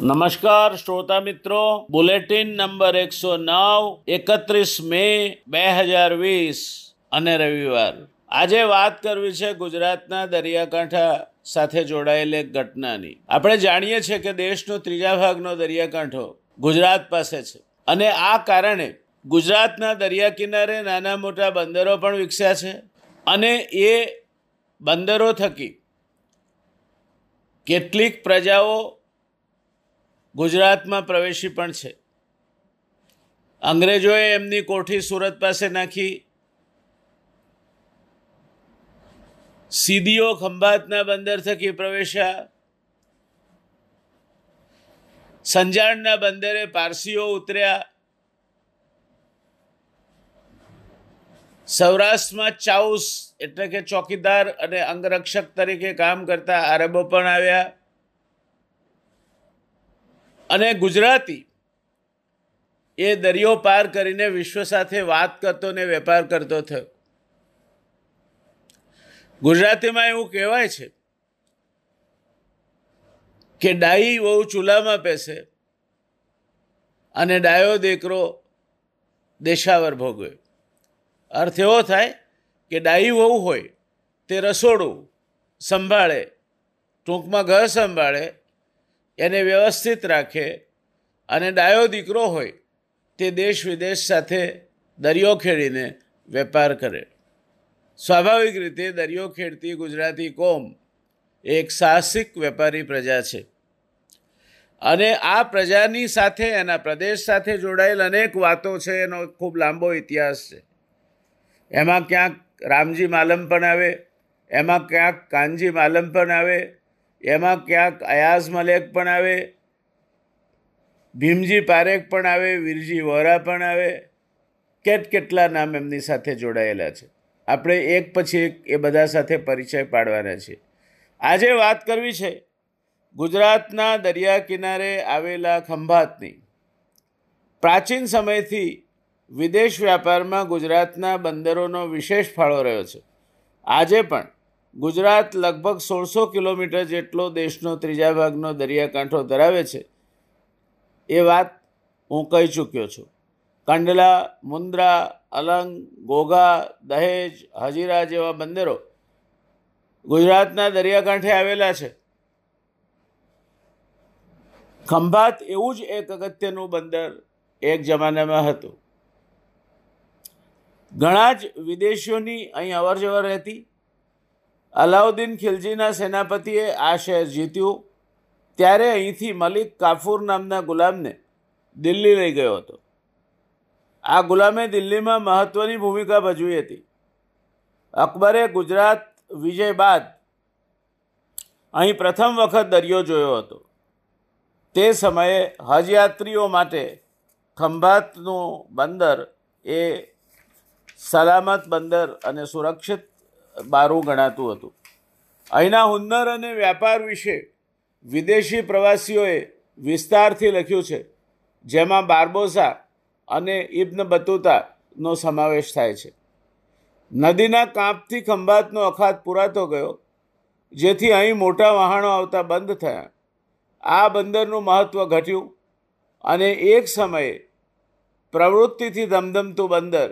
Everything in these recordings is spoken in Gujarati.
નમસ્કાર શ્રોતા મિત્રો. બુલેટિન નંબર એકસો નવ, એકત્રીસ મે બે હજાર વીસ અને રવિવાર. આજે વાત કરવી છે ગુજરાતના દરિયાકાંઠા સાથે જોડાયેલી એક ઘટનાની. આપણે જાણીએ છીએ કે દેશનો ત્રીજા ભાગનો દરિયાકાંઠો ગુજરાત પાસે છે અને આ કારણે ગુજરાતના દરિયા કિનારે નાના મોટા બંદરો પણ વિકસ્યા છે અને એ બંદરો થકી કેટલીક પ્રજાઓ ગુજરાતમાં પ્રવેશી પણ છે. અંગ્રેજોએ એમની કોઠી સુરત પાસે નાખી. સીદીઓ ખંભાતના બંદર થકી પ્રવેશ્યા. સંજાણના બંદરે પારસીઓ ઉતર્યા. સૌરાષ્ટ્રમાં ચાઉસ એટલે કે ચોકીદાર અને અંગરક્ષક તરીકે કામ કરતા આરબો પણ આવ્યા. અને ગુજરાતી એ દરિયો પાર કરીને વિશ્વ સાથે વાત કરતો ને વેપાર કરતો થયો. ગુજરાતીમાં એવું કહેવાય છે કે ડાઈ વહુ ચૂલામાં પેસે અને ડાયો દીકરો દેશાવર ભોગવે. અર્થ એવો થાય કે ડાઈ વહુ હોય તે રસોડું સંભાળે, ટૂંકમાં ઘર સંભાળે એને વ્યવસ્થિત રાખે અને ડાયો દીકરો હોય તે દેશ વિદેશ સાથે દરિયો ખેડીને વેપાર કરે. સ્વાભાવિક રીતે દરિયો ખેડતી ગુજરાતી કોમ એક સાહસિક વેપારી પ્રજા છે. અને આ પ્રજાની સાથે, એના પ્રદેશ સાથે જોડાયેલ અનેક વાતો છે, એનો ખૂબ લાંબો ઇતિહાસ છે. એમાં ક્યાંક રામજી માલમ પણ આવે, એમાં ક્યાંક કાનજી માલમ પણ આવે એમાં ક્યાંક અયાઝ મલેક પણ આવે, ભીમજી પારેખ પણ આવે, વીરજી વોરા પણ આવે, કેટ કેટલા નામ એમની સાથે જોડાયેલા છે. આપણે એક પછી એક એ બધા સાથે પરિચય પાડવાના છીએ. આજે વાત કરવી છે ગુજરાતના દરિયા કિનારે આવેલા ખંભાતની. પ્રાચીન સમયથી વિદેશ વ્યાપારમાં ગુજરાતના બંદરોનો વિશેષ ફાળો રહ્યો છે. આજે પણ ગુજરાત લગભગ સોળસો કિલોમીટર જેટલો દેશનો ત્રીજા ભાગનો દરિયાકાંઠો ધરાવે છે. એ વાત હું કહી ચૂક્યો છું. કંડલા, મુન્દ્રા, અલંગ ઘોઘા દહેજ, હજીરા જેવા બંદરો ગુજરાતના દરિયાકાંઠે આવેલા છે. ખંભાત એવું જ એક અગત્યનું બંદર એક જમાનામાં હતું. ઘણા જ વિદેશીઓની અહીં અવર જવર રહેતી અલાઉદ્દીન ખિલજીના સેનાપતિએ આ શહેર જીત્યું. ત્યારે અહીંથી મલિક કાફુર નામના ગુલામને દિલ્હી લઈ ગયો હતો. આ ગુલામે દિલ્હીમાં મહત્ત્વની ભૂમિકા ભજવી હતી. અકબરે ગુજરાત વિજય બાદ અહીં પ્રથમ વખત દરિયો જોયો હતો. તે સમયે હજયાત્રીઓ માટે ખંભાતનું બંદર એ સલામત બંદર અને સુરક્ષિત બારું ગણાતું હતું. અહીંના હુન્નર અને વ્યાપાર વિશે વિદેશી પ્રવાસીઓએ વિસ્તારથી લખ્યું છે, જેમાં બાર્બોસા અને ઇબ્ન બતુતાનો સમાવેશ થાય છે. નદીના કાંપથી ખંભાતનો અખાત પુરાતો ગયો, જેથી અહીં મોટા વહાણો આવતા બંધ થયા. આ બંદરનું મહત્ત્વ ઘટ્યું અને એક સમયે પ્રવૃત્તિથી ધમધમતું બંદર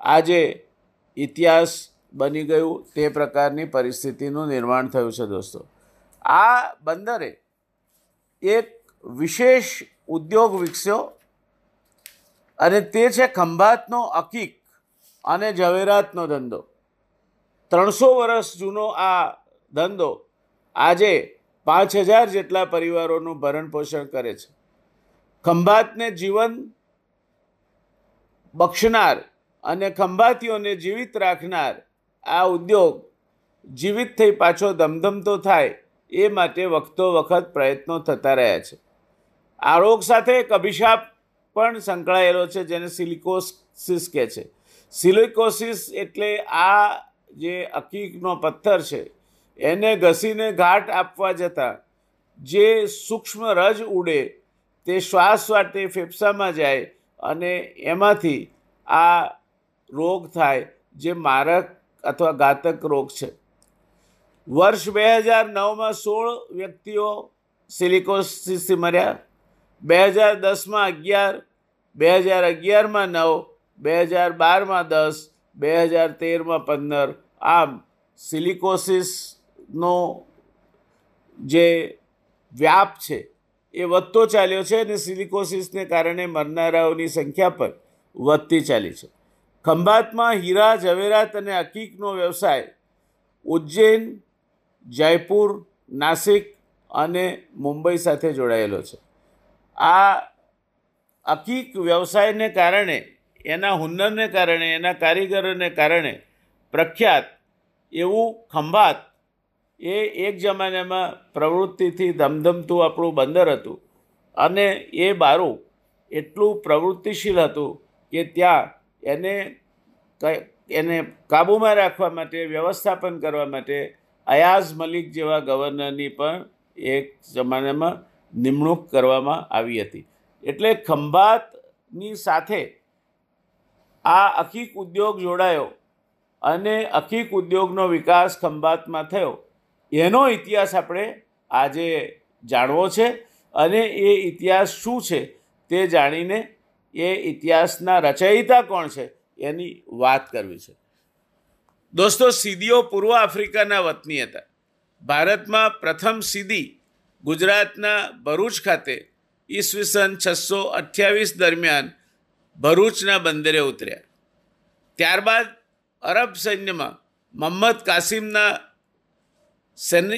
આજે ઇતિહાસ બની ગયું તે પ્રકારની પરિસ્થિતિનું નિર્માણ થયું છે દોસ્તો. આ બંદરે એક વિશેષ ઉદ્યોગ વિકસ્યો અને તે છે ખંભાતનો અકીક અને ઝવેરાતનો ધંધો. ત્રણસો વર્ષ જૂનો આ ધંધો આજે પાંચ હજાર જેટલા પરિવારોનું ભરણ પોષણ કરે છે. ખંભાતને જીવન બક્ષનાર અને ખંભાતીઓને જીવિત રાખનાર આ ઉદ્યોગ જીવિત થઈ પાછો ધમધમતો થાય, એ માટે વખતો વખત પ્રયત્નો થતા રહ્યા છે. આ રોગ સાથે એક અભિશાપ પણ સંકળાયેલો છે, જેને સિલિકોસિસ કહે છે. સિલિકોસિસ એટલે આ જે અકીકનો પથ્થર છે, એને ઘસીને ઘાટ આપવા જતાં, જે સૂક્ષ્મ રજ ઉડે, તે શ્વાસ વાટે ફેફસામાં જાય અને એમાંથી આ રોગ થાય, જે મારક અથવા ઘાતક રોગ છે. વર્ષ બે હજાર નવમાં સોળ વ્યક્તિઓ સિલિકોસિસથી મર્યા. બે હજાર દસમાં અગિયાર, બે હજાર અગિયારમાં નવ, બે હજાર બારમાં દસ, બે હજાર તેરમાં પંદર. આમ સિલિકોસિસનો જે વ્યાપ છે એ વધતો ચાલ્યો છે અને સિલિકોસિસને કારણે મરનારાઓની સંખ્યા પણ વધતી ચાલી છે. ખંભાતમાં હીરા, ઝવેરાત અને હકીકનો વ્યવસાય, ઉજ્જૈન, જયપુર, નાસિક અને મુંબઈ સાથે જોડાયેલો છે. આ અકીક વ્યવસાયને કારણે, એના હુન્નરને કારણે, એના કારીગરોને કારણે પ્રખ્યાત એવું ખંભાત એ એક જમાનામાં પ્રવૃત્તિથી ધમધમતું આપણું બંદર હતું અને એ બારું એટલું પ્રવૃત્તિશીલ હતું કે ત્યાં એને એને કાબૂમાં રાખવા માટે, વ્યવસ્થાપન કરવા માટે અયાઝ મલિક જેવા ગવર્નરની પણ એક જમાનામાં નિમણૂક કરવામાં આવી હતી. એટલે ખંભાતની સાથે આ અખીક ઉદ્યોગ જોડાયો અને અખીક ઉદ્યોગનો વિકાસ ખંભાતમાં થયો. એનો ઇતિહાસ આપણે આજે જાણવો છે અને એ ઇતિહાસ શું છે તે જાણીને એ ઇતિહાસના રચયિતા કોણ છે? એની વાત કરવી છે. દોસ્તો, સીદીઓ પૂર્વ આફ્રિકાના વતની હતા. ભારતમાં પ્રથમ સીદી ગુજરાતના ભરૂચ ખાતે ઈસવીસન છસો અઠ્યાવીસ દરમિયાન ભરૂચના બંદરે ઉતર્યા. ત્યારબાદ અરબ સૈન્યમાં મોહમ્મદ કાસિમના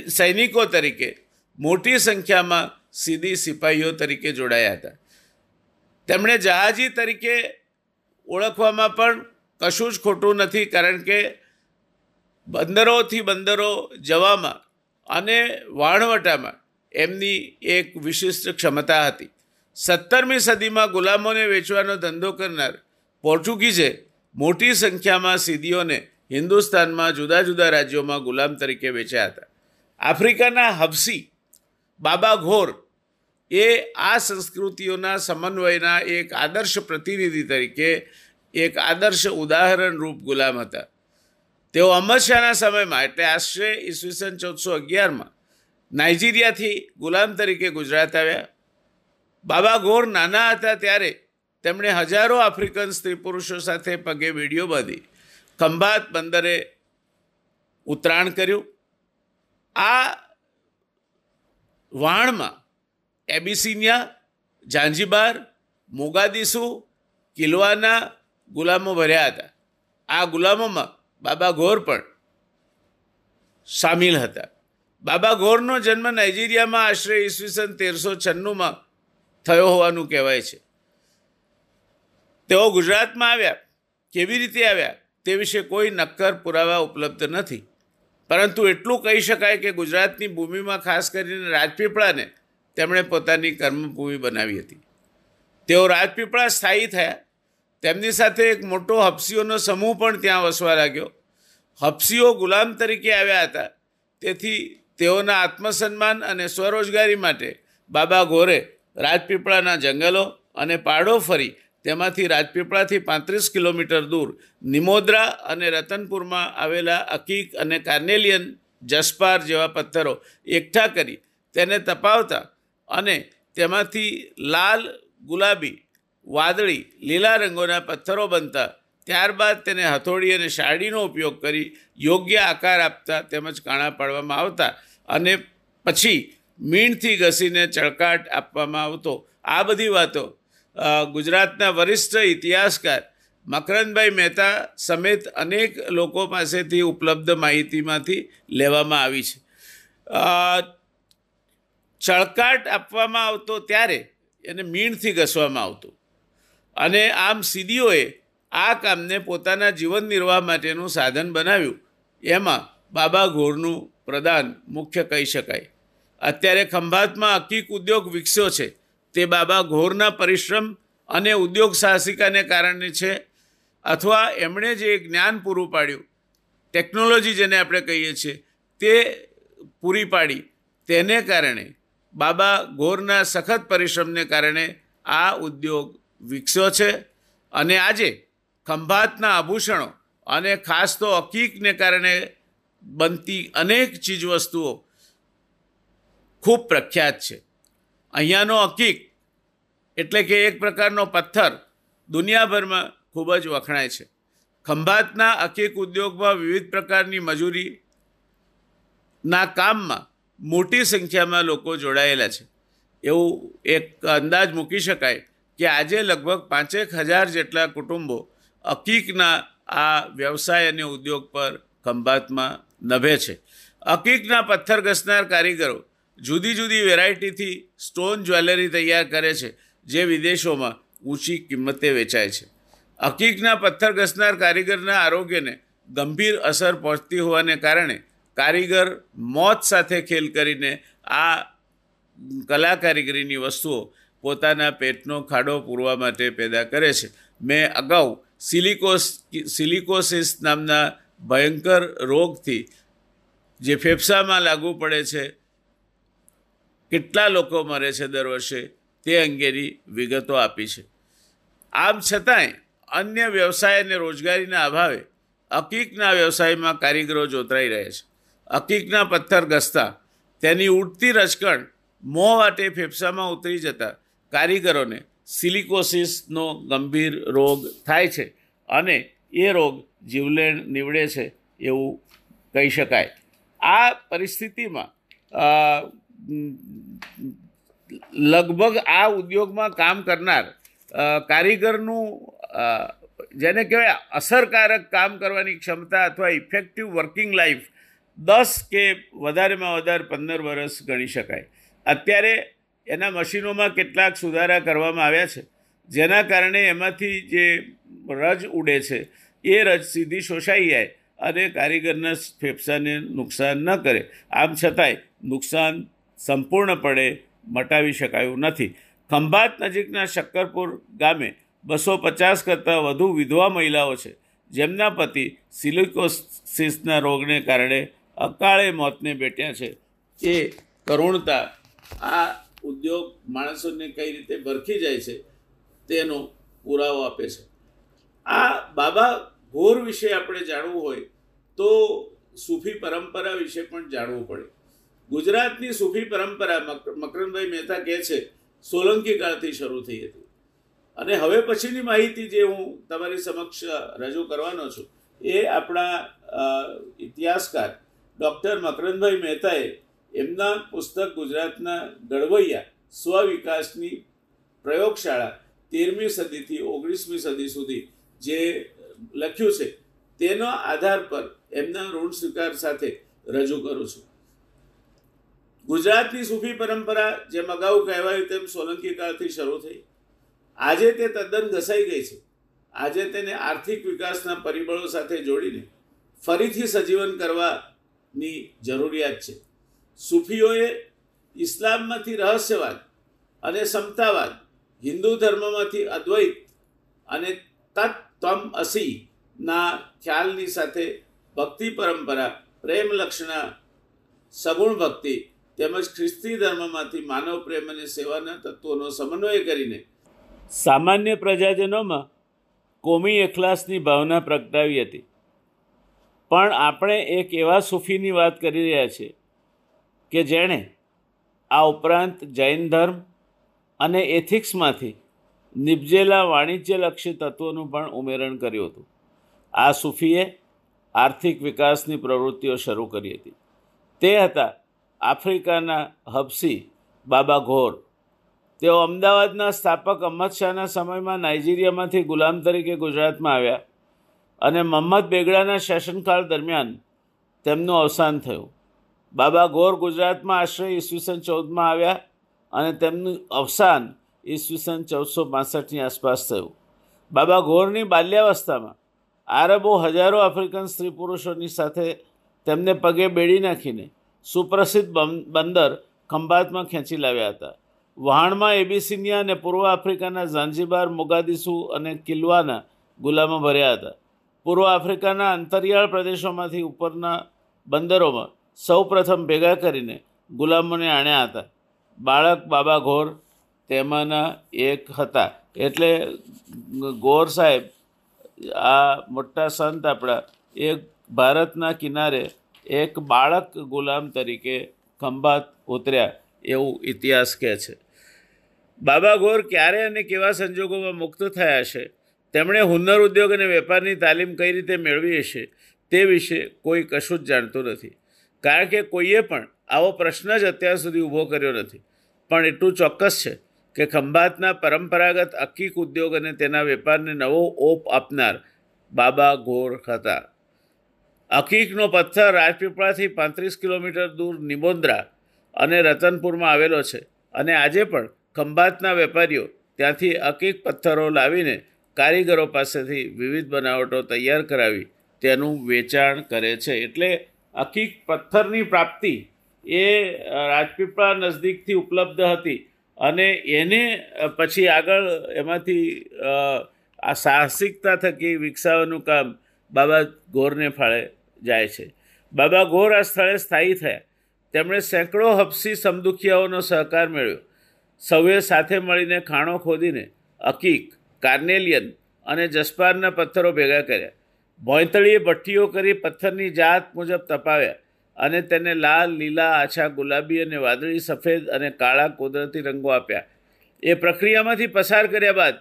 સૈનિકો તરીકે મોટી સંખ્યામાં સીધી સિપાહીઓ તરીકે જોડાયા હતા. તેમણે જહાજી તરીકે ઓળખવામાં પણ કશું જ ખોટું નથી, કારણ કે બંદરોથી બંદરો જવામાં અને વાણવટામાં એમની એક વિશિષ્ટ ક્ષમતા હતી. સત્તરમી સદીમાં ગુલામોને વેચવાનો ધંધો કરનાર પોર્ટુગીઝે મોટી સંખ્યામાં સીદીઓને હિન્દુસ્તાનમાં જુદા જુદા રાજ્યોમાં ગુલામ તરીકે વેચ્યા હતા. આફ્રિકાના હબસી બાબા ઘોર એ આ સંસ્કૃતિઓના સમન્વયના એક આદર્શ પ્રતિનિધિ તરીકે એક આદર્શ ઉદાહરણરૂપ ગુલામ હતા. તેઓ અહમદ શાહના સમયમાં, એટલે આશરે ઈસવીસન ચૌદસો અગિયારમાં, નાઇજીરિયાથી ગુલામ તરીકે ગુજરાત આવ્યા. બાબા ગોર નાના હતા ત્યારે તેમણે હજારો આફ્રિકન સ્ત્રી પુરુષો સાથે પગે વીડિયો બાંધી, ખંભાત બંદરે ઉતરાણ કર્યું. આ વાણમાં એબિસિનિયા ઝાંઝીબાર મોગાદીસુ, કિલવાના ગુલામો ભર્યા હતા. આ ગુલામોમાં બાબા ગોર પણ સામેલ હતા. બાબા ગોરનો જન્મ નાઇજીરિયામાં આશરે ઈસવીસન તેરસો છન્નુંમાં થયો હોવાનું કહેવાય છે. તેઓ ગુજરાતમાં આવ્યા. કેવી રીતે આવ્યા? તે વિશે કોઈ નક્કર પુરાવા ઉપલબ્ધ નથી. પરંતુ એટલું કહી શકાય કે ગુજરાતની ભૂમિમાં ખાસ કરીને રાજપીપળાને તેમણે પોતાની કર્મભૂમિ બનાવી હતી. તેઓ રાજપીપળા સ્થાયી થયા. તેમની સાથે એક મોટો હપસીઓનો સમૂહ પણ ત્યાં વસવા લાગ્યો. હપસીઓ ગુલામ તરીકે આવ્યા હતા. તેથી તેઓના આત્મસન્માન અને સ્વરોજગારી માટે બાબા ગોરે રાજપીપળાના જંગલો અને પાડો ફરી તેમાંથી રાજપીપળાથી પાંત્રીસ કિલોમીટર દૂર નિમોદ્રા અને રતનપુરમાં આવેલા અકીક અને કાર્નેલિયન જસપાર જેવા પથ્થરો એકઠા કરી તેને તપાવતા અને તેમાંથી લાલ, ગુલાબી, વાદળી, લીલા રંગોના પથ્થરો બનતા ત્યારબાદ તેને હથોડી અને શાળીનો ઉપયોગ કરી યોગ્ય આકાર આપતા તેમજ કાણા પાડવામાં આવતા અને પછી મીણથી ઘસીને ચળકાટ આપવામાં આવતો. આ બધી વાતો ગુજરાતના વરિષ્ઠ ઇતિહાસકાર મકરંદભાઈ મહેતા સમેત અનેક લોકો પાસેથી ઉપલબ્ધ માહિતીમાંથી લેવામાં આવી છે. ચળકાટ આપવામાં આવતો ત્યારે એને મીણથી ઘસવામાં આવતું. અને આમ સીડીઓએ આ કામને પોતાના જીવન નિર્વાહ માટેનું સાધન બનાવ્યું. એમાં બાબા ઘોરનું પ્રદાન મુખ્ય કહી શકાય. અત્યારે ખંભાતમાં અકીક ઉદ્યોગ વિકસ્યો છે. તે બાબા ઘોરના પરિશ્રમ અને ઉદ્યોગ સાહસિકાને કારણે છે. અથવા એમણે જે જ્ઞાન પૂરું પાડ્યું, ટેકનોલોજી જેને આપણે કહીએ છીએ, તે પૂરી પાડી. તેને કારણે બાબા ઘોરના સખત પરિશ્રમને કારણે આ ઉદ્યોગ વિકસ્યો છે અને આજે ખંભાતના આભૂષણો અને ખાસ તો અકીકને કારણે બનતી અનેક ચીજવસ્તુઓ ખૂબ પ્રખ્યાત છે. અહીંયાનો અકીક એટલે કે એક પ્રકારનો પથ્થર દુનિયાભરમાં ખૂબ જ વખણાય છે. ખંભાતના અકીક ઉદ્યોગમાં વિવિધ પ્રકારની મજૂરીના કામમાં મોટી સંખ્યામાં લોકો જોડાયેલા છે. એવું એક અંદાજ મૂકી શકાય કે આજે લગભગ પાંચેક હજાર જેટલા કુટુંબો અકીકના આ વ્યવસાય અને ઉદ્યોગ પર ખંભાતમાં નભે છે. અકીકના પથ્થર ઘસનાર કારીગરો જુદી જુદી વેરાયટીથી સ્ટોન જ્વેલરી તૈયાર કરે છે, જે વિદેશોમાં ઊંચી કિંમતે વેચાય છે. અકીકના પથ્થર ઘસનાર કારીગરના આરોગ્યને ગંભીર અસર પહોંચતી હોવાને કારણે કારીગર મોત સાથે ખેલ કરીને આ કલા કારીગરીની વસ્તુઓ પોતાના પેટનો ખાડો પૂરવા માટે પેદા કરે છે. મેં અગાઉ સિલિકોસ, સિલિકોસિસ નામના ભયંકર રોગથી જે ફેફસામાં લાગુ પડે છે, કેટલા લોકો મરે છે દર વર્ષે તે અંગેની વિગતો આપી છે. આમ છતાંય અન્ય વ્યવસાય અને રોજગારીના અભાવે અકીકના વ્યવસાયમાં કારીગરો જોતરાઈ રહે છે. અકીકના પથ્થર ઘસતા. તેની ઉડતી રચકણ મોં વાટે ફેફસામાં ઉતરી જતા કારીગરોને સિલિકોસિસનો ગંભીર રોગ થાય છે અને એ રોગ જીવલેણ નીવડે છે એવું કહી શકાય. આ પરિસ્થિતિમાં લગભગ આ ઉદ્યોગમાં કામ કરનાર કારીગરનું જેને કહેવાય અસરકારક કામ કરવાની ક્ષમતા અથવા ઇફેક્ટિવ વર્કિંગ લાઈફ દસ કે વધારેમાં વધારે પંદર વર્ષ ગણી શકાય. અત્યારે એના મશીનોમાં કેટલાક સુધારા કરવામાં આવ્યા છે. જેના કારણે એમાંથી જે રજ ઉડે છે, એ રજ સીધી શોષાઈ જાય અને કારીગરના ફેફસાને નુકસાન ન કરે. આમ છતાંય નુકસાન સંપૂર્ણપણે મટાવી શકાયું નથી. ખંભાત નજીકના શક્કરપુર ગામે બસો પચાસ કરતાં વધુ વિધવા મહિલાઓ છે. જેમના પતિ સિલિકોસિસના રોગને કારણે અકાળે મોતને બેઠ્યા છે. એ કરુણતા આ ઉદ્યોગ માણસોને કઈ રીતે ભરખી જાય છે, તેનો પુરાવો આપે છે. આ બાબા ઘોર વિશે આપણે જાણવું હોય તો સૂફી પરંપરા વિશે પણ જાણવું પડે. ગુજરાતની સૂફી પરંપરા મકરંદભાઈ મહેતા કહે છે, સોલંકી કાળથી શરૂ થઈ હતી. અને હવે પછીની માહિતી જે હું તમારી સમક્ષ રજૂ કરવાનો છું, એ આપણા ઇતિહાસકાર ડૉક્ટર મકરંદભાઈ મહેતાએ એમના પુસ્તક ગુજરાતના ઘડવૈયા સ્વવિકાસની પ્રયોગશાળા તેરમી સદીથી ઓગણીસમી સદી સુધી જે લખ્યું છે, તેનો આધાર પર એમના ઋણ સ્વીકાર સાથે રજૂ કરું છું. ગુજરાતની સૂફી પરંપરા જેમ અગાઉ કહેવાયું તેમ સોલંકી કાળથી શરૂ થઈ. આજે તે તદ્દન ઘસાઈ ગઈ છે. આજે તેને આર્થિક વિકાસના પરિબળો સાથે જોડીને ફરીથી સજીવન કરવાની જરૂરિયાત છે. સૂફીઓએ ઇસ્લામમાંથી રહસ્યવાદ અને સમતાવાદ, હિન્દુ ધર્મમાંથી અદ્વૈત અને તત્ તમ અસીના ખ્યાલની સાથે ભક્તિ પરંપરા, પ્રેમ લક્ષણા સગુણ ભક્તિ તેમજ ખ્રિસ્તી ધર્મમાંથી માનવ પ્રેમ અને સેવાના તત્વોનો સમન્વય કરીને સામાન્ય પ્રજાજનોમાં કોમી એખલાસની ભાવના પ્રગટાવી હતી. પણ આપણે એક એવા સૂફીની વાત કરી રહ્યા છીએ કે જેણે આ ઉપરાંત જૈન ધર્મ અને એથિક્સમાંથી નિપજેલા વાણિજ્યલક્ષી તત્વોનું પણ ઉમેરણ કર્યું હતું. આ સૂફીએ આર્થિક વિકાસની પ્રવૃત્તિઓ શરૂ કરી હતી. તે હતા આફ્રિકાના હબસી બાબા ઘોર. તેઓ અમદાવાદના સ્થાપક અહમદ શાહના સમયમાં નાઇજીરિયામાંથી ગુલામ તરીકે ગુજરાતમાં આવ્યા. અને મહંમદ બેગડાના શાસનકાળ દરમિયાન તેમનું અવસાન થયું. બાબા ગોર ગુજરાતમાં આશરે ઈસવીસન ચૌદમાં આવ્યા અને તેમનું અવસાન ઈસવીસન ચૌદસો પાસઠની આસપાસ થયું. બાબા ગોરની બાલ્યાવસ્થામાં આરબો હજારો આફ્રિકન સ્ત્રી પુરુષોની સાથે તેમને પગે બેડી નાખીને સુપ્રસિદ્ધ બંદર ખંભાતમાં ખેંચી લાવ્યા હતા. વહાણમાં એબિસિનિયા અને પૂર્વ આફ્રિકાના ઝાંઝીબાર, મોગાદિસુ અને કિલ્વાના ગુલામો ભર્યા હતા. પૂર્વ આફ્રિકાના અંતરિયાળ પ્રદેશોમાંથી ઉપરના બંદરોમાં સૌ પ્રથમ ભેગા કરીને ગુલામોને આણ્યા હતા. બાળક બાબા ઘોર તેમાંના એક હતા. એટલે ગોર સાહેબ, આ મોટા સંત આપણા એ ભારતના કિનારે એક બાળક ગુલામ તરીકે ખંભાત ઉતર્યા એવું ઇતિહાસ કહે છે. બાબા ગોર ક્યારે અને કેવા સંજોગોમાં મુક્ત થયા છે? તેમણે હુન્નર ઉદ્યોગ અને વેપારની તાલીમ કઈ રીતે મેળવી હશે તે વિશે કોઈ કશું જ જાણતું નથી. કારણ કે કોઈએ પણ આવો પ્રશ્ન જ અત્યાર સુધી ઊભો કર્યો નથી. પણ એટલું ચોક્કસ છે કે ખંભાતના પરંપરાગત અકીક ઉદ્યોગ અને તેના વેપારને નવો ઓપ આપનાર બાબા ગોર હતા અકીકનો પથ્થર રાજપીપળાથી પાંત્રીસ કિલોમીટર દૂર નિમોન્દ્રા અને રતનપુરમાં આવેલો છે અને આજે પણ ખંભાતના વેપારીઓ ત્યાંથી અકીક પથ્થરો લાવીને કારીગરો પાસેથી વિવિધ બનાવટો તૈયાર કરાવી તેનું વેચાણ કરે છે. એટલે અકીક પથ્થરની પ્રાપ્તિ એ રાજપીપળા નજદીકથી ઉપલબ્ધ હતી અને એને પછી આગળ એમાંથી આ સાહસિકતા થકી વિકસાવવાનું કામ બાબા ગોરને ફાળે જાય છે. બાબા ગોર આ સ્થળે સ્થાયી થયા. તેમણે સેંકડો હપસી સમદુખિયાઓનો સહકાર મેળવ્યો. સૌએ સાથે મળીને ખાણો ખોદીને અકીક કાર્નેલિયન અને જસપારના પથ્થરો ભેગા કર્યા. ભોંયતળીએ ભઠ્ઠીઓ કરી પથ્થરની જાત મુજબ તપાવ્યા અને તેને લાલ, લીલા, આછા, ગુલાબી અને વાદળી, સફેદ અને કાળા કુદરતી રંગો આપ્યા. એ પ્રક્રિયામાંથી પસાર કર્યા બાદ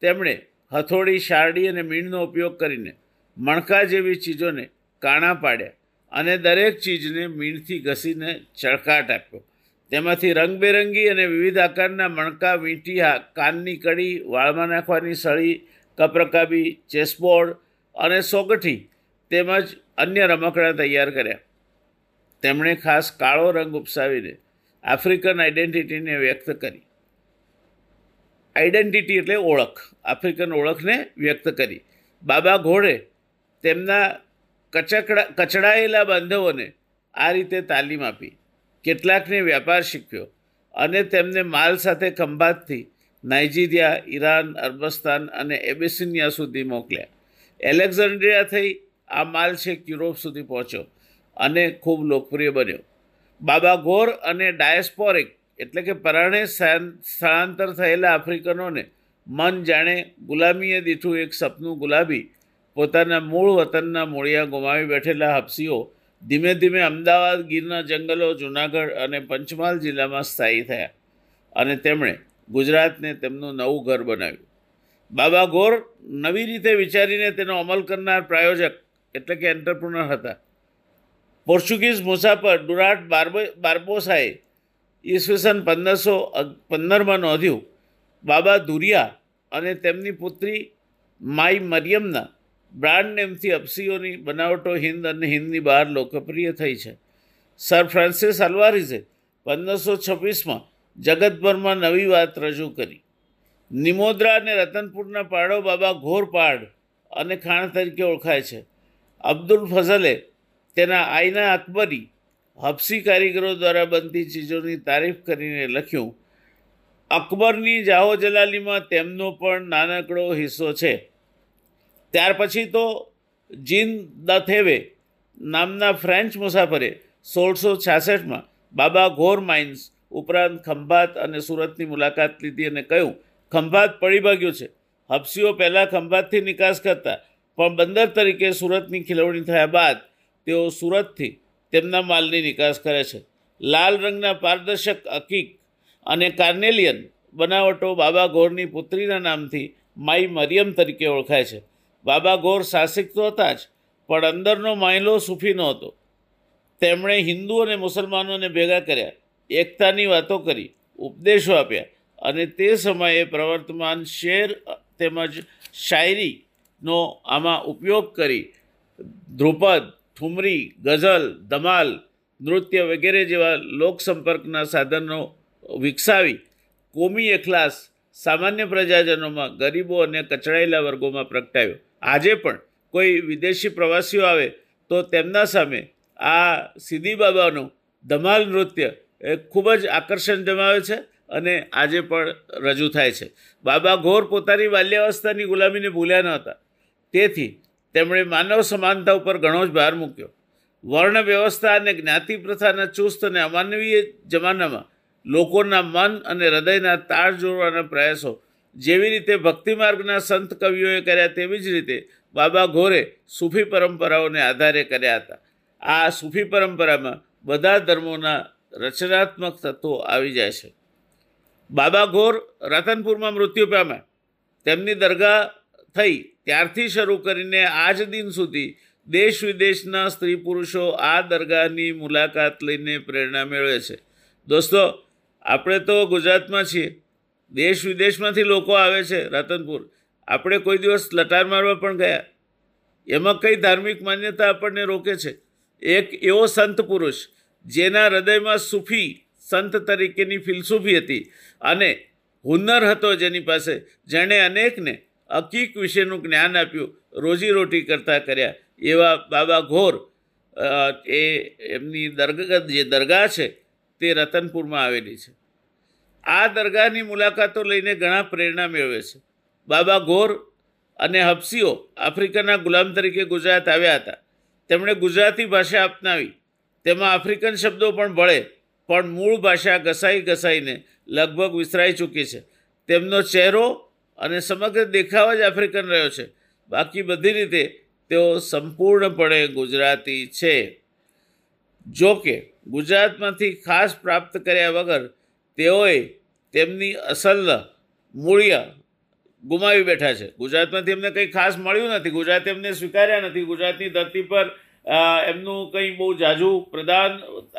તેમણે હથોડી, શારડી અને મીણનો ઉપયોગ કરીને મણકા જેવી ચીજોને કાણા પાડ્યા અને દરેક ચીજને મીણથી ઘસીને ચળકાટ આપ્યો. તેમાંથી રંગબેરંગી અને વિવિધ આકારના મણકા વીંટી કાનની કડી વાળમાં નાખવાની સળી, કપરકાબી, ચેસબોર્ડ અને સોગઠી તેમજ અન્ય રમકડા તૈયાર કર્યા. તેમણે ખાસ કાળો રંગ ઉપસાવીને આફ્રિકન આઈડેન્ટિટીને વ્યક્ત કરી. આઈડેન્ટિટી એટલે ઓળખ, આફ્રિકન ઓળખને વ્યક્ત કરી. બાબા ઘોડે તેમના કચકડા, કચડાયેલા બાંધવોને આ રીતે તાલીમ આપી. કેટલાકને વ્યાપાર શીખ્યો અને તેમને માલ સાથે ખંભાતથી નાઇજીરિયા, ઈરાન, અરબસ્તાન અને એબેસિનિયા સુધી મોકલ્યા. એલેક્ઝાન્ડ્રિયા થઈ આ માલ છેક યુરોપ સુધી પહોંચ્યો અને ખૂબ લોકપ્રિય બન્યો. બાબા ગોર અને ડાયસ્પોરિક એટલે કે પરાણે સ્થળાંતર થયેલા આફ્રિકનોને મન જાણે ગુલામીએ દીઠું એક સપનું ગુલાબી પોતાના મૂળ વતનના મૂળિયા ગુમાવી બેઠેલા હપસીઓ ધીમે ધીમે અમદાવાદ, ગીરના જંગલો, જૂનાગઢ અને પંચમહાલ જિલ્લામાં સ્થાયી થયા અને તેમણે ગુજરાતને તેમનું નવું ઘર બનાવ્યું. બાબા ગોર નવી રીતે વિચારીને તેનો અમલ કરનાર પ્રાયોજક એટલે કે એન્ટરપ્રુનર હતા. પોર્ચુગીઝ મુસાફર ડુરાટ બાર્બો, બાર્બોસાએ ઈસવીસન પંદરસો પંદરમાં નોંધ્યું, બાબા ધુરિયા અને તેમની પુત્રી માઈ મરિયમના બ્રાન્ડ નેમથી અપસીઓની બનાવટો હિન્દ અને હિન્દની બહાર લોકપ્રિય થઈ છે. સર ફ્રાન્સિસ અલવારીઝે પંદરસો છવ્વીસમાં જગતભરમાં નવી વાત રજૂ કરી. નિમોદ્રા અને રતનપુરના પાડો બાબા ઘોર પાડ અને ખાણ તરીકે ઓળખાય છે. અબ્દુલ ફઝલે તેના આઈના અકબરી હફસી કારીગરો દ્વારા બનતી ચીજોની તારીફ કરીને લખ્યું, અકબરની જાહો જલાલીમાં તેમનો પણ નાનકડો હિસ્સો છે. ત્યાર પછી તો જીન દ થેવે નામના ફ્રેન્ચ મુસાફરે સોળસો છાસઠમાં બાબા ઘોર માઇન્સ ઉપરાંત ખંભાત અને સુરતની મુલાકાત લીધી અને કહ્યું, ખંભાત પડી ભાગ્યું છે. હપસીઓ પહેલાં ખંભાતથી નિકાસ કરતા, પણ બંદર તરીકે સુરતની ખીલવણી થયા બાદ તેઓ સુરતથી તેમના માલની નિકાસ કરે છે. લાલ રંગના પારદર્શક અકીક અને કાર્નેલિયન બનાવટો બાબા ગોરની પુત્રીના નામથી માઈ મરિયમ તરીકે ઓળખાય છે. બાબા ગોર સાહસિક તો હતા જ, પણ અંદરનો માયલો સૂફી નહોતો. તેમણે હિન્દુ અને મુસલમાનોને ભેગા કર્યા, એકતાની વાતો કરી, ઉપદેશો આપ્યા અને તે સમયે પ્રવર્તમાન શેર તેમજ શાયરીનો આમાં ઉપયોગ કરી, ધ્રુપદ ઠુમરી ગઝલ, ધમાલ, નૃત્ય વગેરે જેવા લોકસંપર્કના સાધનો વિકસાવી, કોમી એખલાસ સામાન્ય પ્રજાજનોમાં ગરીબો અને કચડાયેલા વર્ગોમાં પ્રગટાવ્યો. આજે પણ કોઈ વિદેશી પ્રવાસીઓ આવે તો તેમના સામે આ સીદી બાબાનું ધમાલ નૃત્ય એ ખૂબ જ આકર્ષણ જમાવે છે અને આજે પણ રજૂ થાય છે. બાબા ઘોર પોતાની બાલ્યાવસ્થાની ગુલામીને ભૂલ્યા ન હતા. તેથી તેમણે માનવ સમાનતા ઉપર ઘણો જ ભાર મૂક્યો. વર્ણ વ્યવસ્થા અને જ્ઞાતિ પ્રથાના ચુસ્ત અને અમાનવીય જમાનામાં લોકોના મન અને હૃદયના તાળ જોડવાના પ્રયાસો જેવી રીતે ભક્તિ માર્ગના સંત કવિઓએ કર્યા તેવી જ રીતે બાબા ઘોરે સૂફી પરંપરાઓને આધારે કર્યા હતા. આ સૂફી પરંપરામાં બધા ધર્મોના રચનાત્મક તત્વો આવી જાય છે. બાબા ઘોર રતનપુરમાં મૃત્યુ પામ્યા. તેમની દરગાહ થઈ ત્યારથી શરૂ કરીને આજ દિન સુધી દેશ વિદેશના સ્ત્રી પુરુષો આ દરગાહની મુલાકાત લઈને પ્રેરણા મેળવે છે. દોસ્તો, આપણે તો ગુજરાતમાં છીએ. દેશ વિદેશમાંથી લોકો આવે છે, રતનપુર. આપણે કોઈ દિવસ લટાર મારવા પણ ગયા. એમાં કઈ ધાર્મિક માન્યતા આપણને રોકે છે? એક એવો સંત પુરુષ, જેના હૃદયમાં સૂફી સંત તરીકેની ફિલસૂફી હતી અને હુનર હતો જેની પાસે, જેણે અનેકને હકીક વિશેનું જ્ઞાન આપ્યું રોજીરોટી કરતા કર્યા. એવા બાબા ઘોર એ એમની દરગાહ જે દરગાહ છે તે રતનપુરમાં આવેલી છે. આ દરગાહની મુલાકાતો લઈને ઘણા પ્રેરણા મેળવે છે. બાબા ઘોર અને હબસીઓ આફ્રિકાના ગુલામ તરીકે ગુજરાત આવ્યા હતા. તેમણે ગુજરાતી ભાષા અપનાવી. તેમાં આફ્રિકન શબ્દો પણ ભળે, પણ મૂળ ભાષા ઘસાઈ ઘસાઈને લગભગ વિસરાઈ ચૂકી છે. તેમનો ચહેરો અને સમગ્ર દેખાવ જ આફ્રિકન રહ્યો છે. બાકી બધી રીતે તેઓ સંપૂર્ણપણે ગુજરાતી છે. જો કે ગુજરાતમાંથી ખાસ પ્રાપ્ત કર્યા વગર તેઓએ તેમની અસલ મૂળ્ય ગુમાવી બેઠા છે. ગુજરાતમાંથી એમને કંઈ ખાસ મળ્યું નથી. ગુજરાત એમને સ્વીકાર્યા નથી. ગુજરાતની ધરતી પર એમનું કંઈ બહુ જાજુ પ્રદાન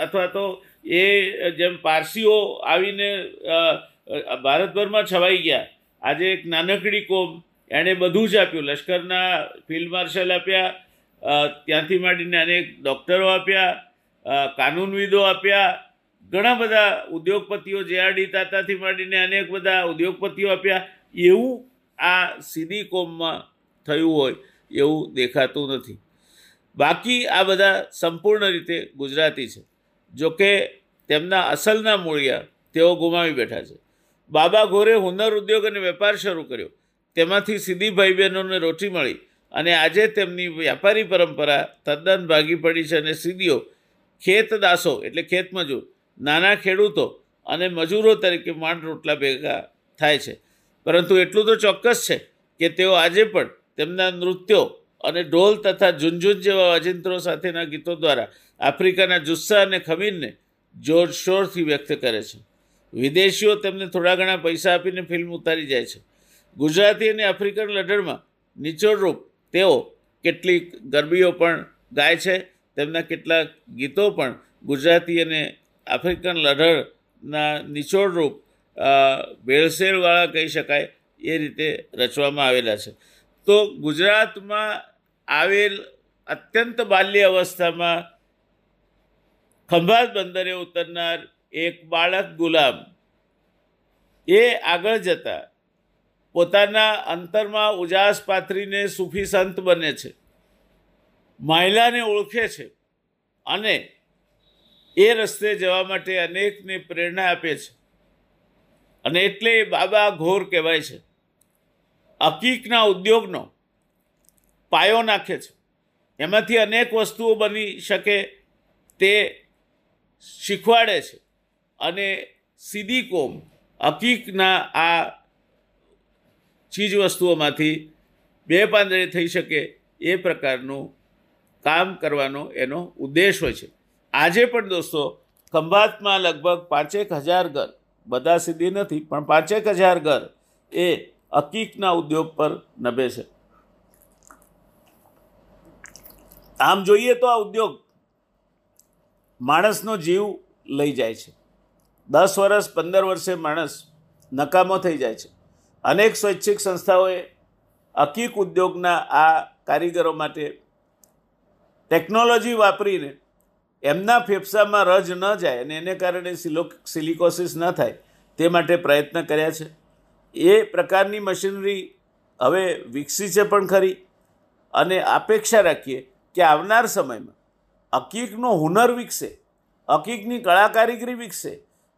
અથવા તો એ જેમ પારસીઓ આવીને ભારતભરમાં છવાઈ ગયા. આજે એક નાનકડી કોમ એણે બધું જ આપ્યું. લશ્કરના ફિલ્ડ માર્શલ આપ્યા ત્યાંથી માંડીને અનેક ડૉક્ટરો આપ્યા કાનૂનવિદો આપ્યા ઘણા બધા ઉદ્યોગપતિઓ જે આર ડી તાતાથી માંડીને અનેક બધા ઉદ્યોગપતિઓ આપ્યા. એવું આ સીડી કોમમાં થયું હોય એવું દેખાતું નથી. બાકી આ બધા સંપૂર્ણ રીતે ગુજરાતી છે. જોકે તેમના અસલના મૂળિયા તેઓ ગુમાવી બેઠા છે. બાબા ઘોરે હુનર ઉદ્યોગ અને વેપાર શરૂ કર્યો. તેમાંથી સીધી ભાઈ બહેનોને રોટી મળી અને આજે તેમની વ્યાપારી પરંપરા તદ્દન ભાગી પડી છે અને સીધીઓ ખેતદાસો એટલે ખેતમજૂર નાના ખેડૂતો અને મજૂરો તરીકે માંડ રોટલા ભેગા થાય છે. પરંતુ એટલું તો ચોક્કસ છે કે તેઓ આજે પણ તેમના નૃત્યો અને ઢોલ તથા ઝુંઝુન જેવા વાજિંત્રો સાથેના ગીતો દ્વારા આફ્રિકાના જુસ્સા અને ખમીરને જોરશોરથી વ્યક્ત કરે છે. વિદેશીઓ તેમને થોડા ઘણા પૈસા આપીને ફિલ્મ ઉતારી જાય છે. ગુજરાતી અને આફ્રિકન લઢણમાં નિચોડરૂપ તેઓ કેટલીક ગરબીઓ પણ ગાય છે. તેમના કેટલાક ગીતો પણ ગુજરાતી અને આફ્રિકન લઢળના નિચોડરૂપ ભેળસેળવાળા કહી શકાય, એ રીતે રચવામાં આવેલા છે. તો ગુજરાતમાં આવેલ અત્યંત બાલ્ય અવસ્થામાં ખંભાત બંદરે ઉતરનાર એક બાળક ગુલામ, એ આગળ જતા પોતાના અંતરમાં ઉજાસ પાથરીને સૂફી સંત બને છે. મહિલાને ઓળખે છે અને એ રસ્તે જવા માટે અનેકને પ્રેરણા આપે છે. અને એટલે બાબા ઘોર કહેવાય છે. હકીકના ઉદ્યોગનો પાયો નાખે છે. એમાંથી અનેક વસ્તુઓ બની શકે તે શીખવાડે છે. અને સીધી કોમ હકીકના આ ચીજ વસ્તુઓમાંથી બે પાંદડે થઈ શકે એ પ્રકારનું કામ કરવાનો એનો ઉદ્દેશ હોય છે. આજે પણ દોસ્તો, ખંભાતમાં લગભગ પાંચેક હજાર ઘર, બધા સીધી નથી, પણ પાંચેક હજાર ઘર એ હકીકના ઉદ્યોગ પર નભે છે. આમ જોઈએ તો આ ઉદ્યોગ માણસનો જીવ લઈ જાય છે. દસ વર્ષ, પંદર વર્ષે માણસ નકામો થઈ જાય છે. અનેક સ્વૈચ્છિક સંસ્થાઓએ હકીક ઉદ્યોગના આ કારીગરો માટે ટેકનોલોજી વાપરીને એમના ફેફસામાં રજ ન જાય અને એને કારણે સિલો, સિલિકોસિસ ન થાય, તે માટે પ્રયત્ન કર્યા છે. એ પ્રકારની મશીનરી હવે વિકસી છે પણ ખરી અને અપેક્ષા રાખીએ કે આવનાર સમયમાં હકીકનો હુનર વિકસે હકીકની કળા કારીગરી વિકસે,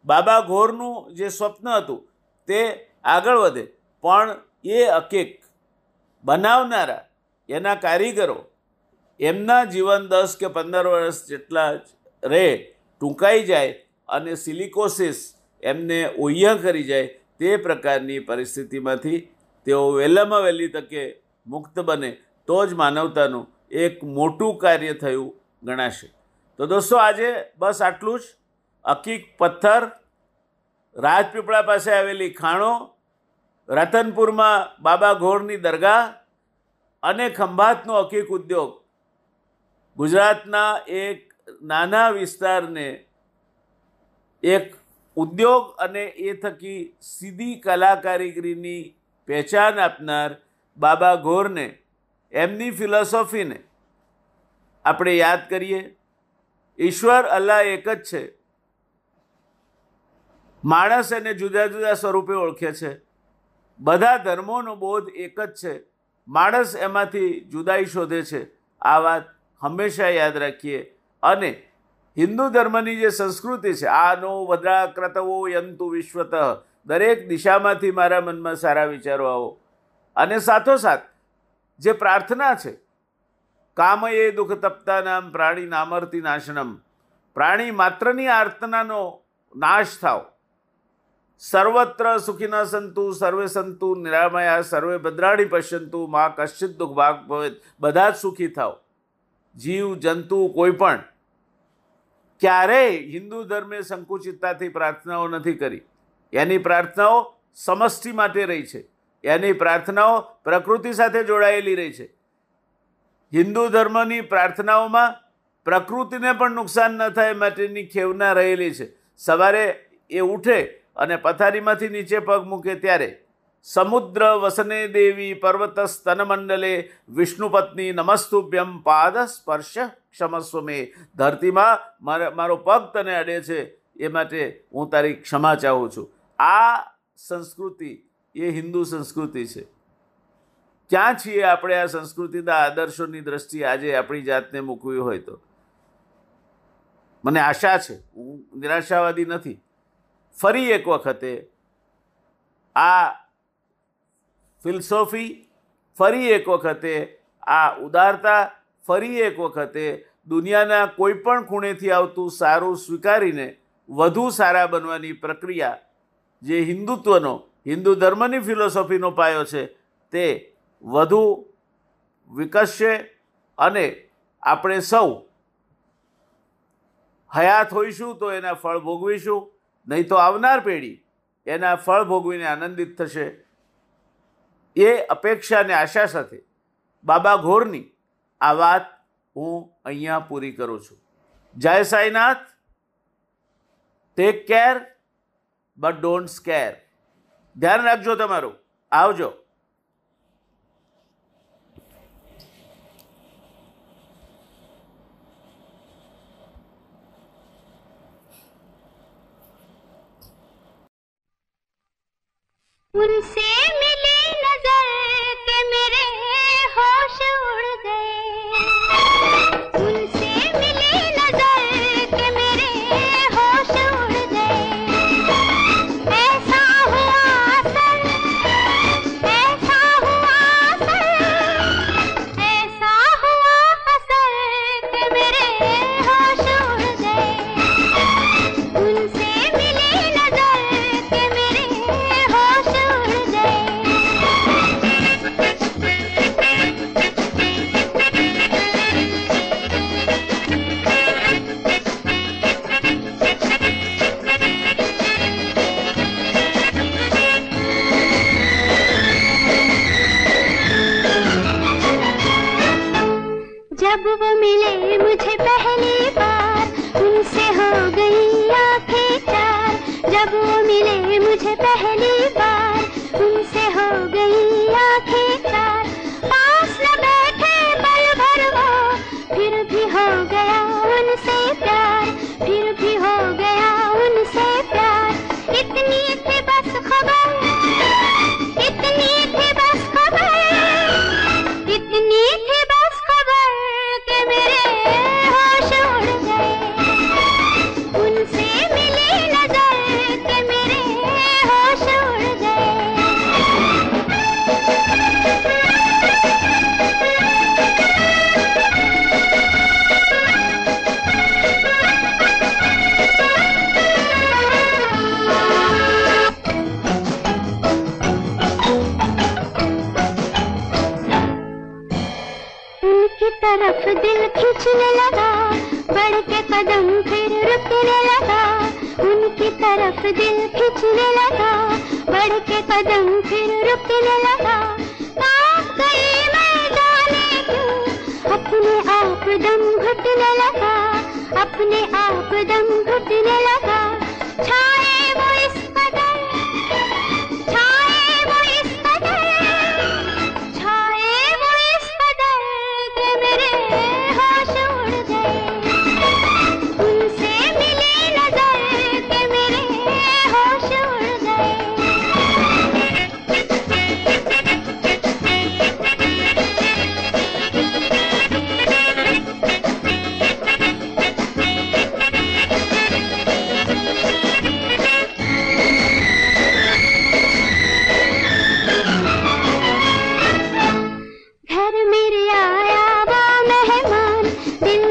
બાબા ઘોરનું જે સ્વપ્ન હતું તે આગળ વધે, પણ એ હકીક બનાવનારા, એના કારીગરો એમના જીવન દસ કે પંદર વર્ષ જેટલા રહે ટૂંકાઈ જાય અને સિલિકોસિસ એમને ઓહ્યા કરી જાય તે પ્રકારની પરિસ્થિતિમાંથી તેઓ વહેલામાં વહેલી તકે મુક્ત બને. તો જ માનવતાનું એક મોટું કાર્ય થયું ગણાશે. તો દોસ્તો, આજે બસ આટલું જ. અકીક પથ્થર રાજપીપળા પાસે આવેલી ખાણો, રતનપુરમાં બાબા ઘોરની દરગાહ અને ખંભાતનો અકીક ઉદ્યોગ ગુજરાતના એક નાના વિસ્તારને એક ઉદ્યોગ અને એ થકી સીધી કલાકારીગરીની પહેચાન આપનાર બાબા ઘોરને એમની ફિલોસોફીને આપણે યાદ કરીએ. ઈશ્વર અલ્લાહ એક જ છે. માણસ એને જુદા જુદા સ્વરૂપે ઓળખે છે. બધા ધર્મોનો બોધ એક જ છે. માણસ એમાંથી જુદાઈ શોધે છે. આ વાત હંમેશા યાદ રાખીએ. અને હિન્દુ ધર્મની જે સંસ્કૃતિ છે આનો વધરા ક્રતવો યંતુ વિશ્વત. દરેક દિશામાંથી મારા મનમાં સારા વિચારો આવો. અને સાથોસાથ, જે પ્રાર્થના છે, કામયે દુઃખ તપતા નામ પ્રાણી નામર્તી નાશનમ. પ્રાણી માત્રની આર્તનાનો નાશ થાવ સર્વત્ર સુખીના સંતુ, સર્વે સંતુ નિરામયા, સર્વે ભદ્રાણી પશ્યંતુ, મા કશ્ચિત દુઃખ ભાગ ભવે બધા જ સુખી થાવ જીવ, જંતુ, કોઈ પણ, ક્યારેય હિન્દુ ધર્મે સંકુચિતતાથી પ્રાર્થનાઓ નથી કરી. એની પ્રાર્થનાઓ સમષ્ટિ માટે રહી છે. એની પ્રાર્થનાઓ પ્રકૃતિ સાથે જોડાયેલી રહી છે. હિન્દુ ધર્મની પ્રાર્થનાઓમાં પ્રકૃતિને પણ નુકસાન ન થાય માટેની ખેવના રહેલી છે. સવારે એ ઉઠે અને પથારીમાંથી નીચે પગ મૂકે ત્યારે સમુદ્ર વસને દેવી પર્વત સ્તનમંડલે વિષ્ણુપત્ની નમસ્તુભ્યમ પાદ સ્પર્શ ક્ષમસ્વ મે ધરતીમાં મારા પગ તને અડે છે, એ માટે હું તારી ક્ષમા ચાહું છું. આ સંસ્કૃતિ એ હિન્દુ સંસ્કૃતિ છે. ક્યાં છીએ આપણે આ સંસ્કૃતિના આદર્શોની દ્રષ્ટિએ આજે આપણી જાતને મૂકવી હોય તો? મને આશા છે, હું નિરાશાવાદી નથી. ફરી એક વખતે આ ફિલસોફી ફરી એક વખતે આ ઉદારતા ફરી એક વખતે દુનિયાના કોઈ પણ ખૂણેથી આવતું સારું સ્વીકારીને વધુ સારા બનવાની પ્રક્રિયા જે હિન્દુત્વનો, હિન્દુ ધર્મની ફિલોસોફીનો પાયો છે, તે વધુ વિકસશે અને આપણે સૌ હયાત હોઈશું તો એના ફળ ભોગવીશું, નહીં તો આવનાર પેઢી એના ફળ ભોગવીને આનંદિત થશે. એ અપેક્ષા અને આશા સાથે બાબા ઘોરની આ વાત હું અહીંયા પૂરી કરું છું જય Sainath take care but don't scare ધ્યાન રાખજો તમારું આવજો उनसे मुझे पहली तरफ़ लगा बढ़ के कदम फिर रुकने लगा दिल खिंचने लगा बढ़ के कदम फिर रुकने लगा। अपने आप दम घुटने लगा, अपने आप दम घुटने लगा। छाए वो इस दिन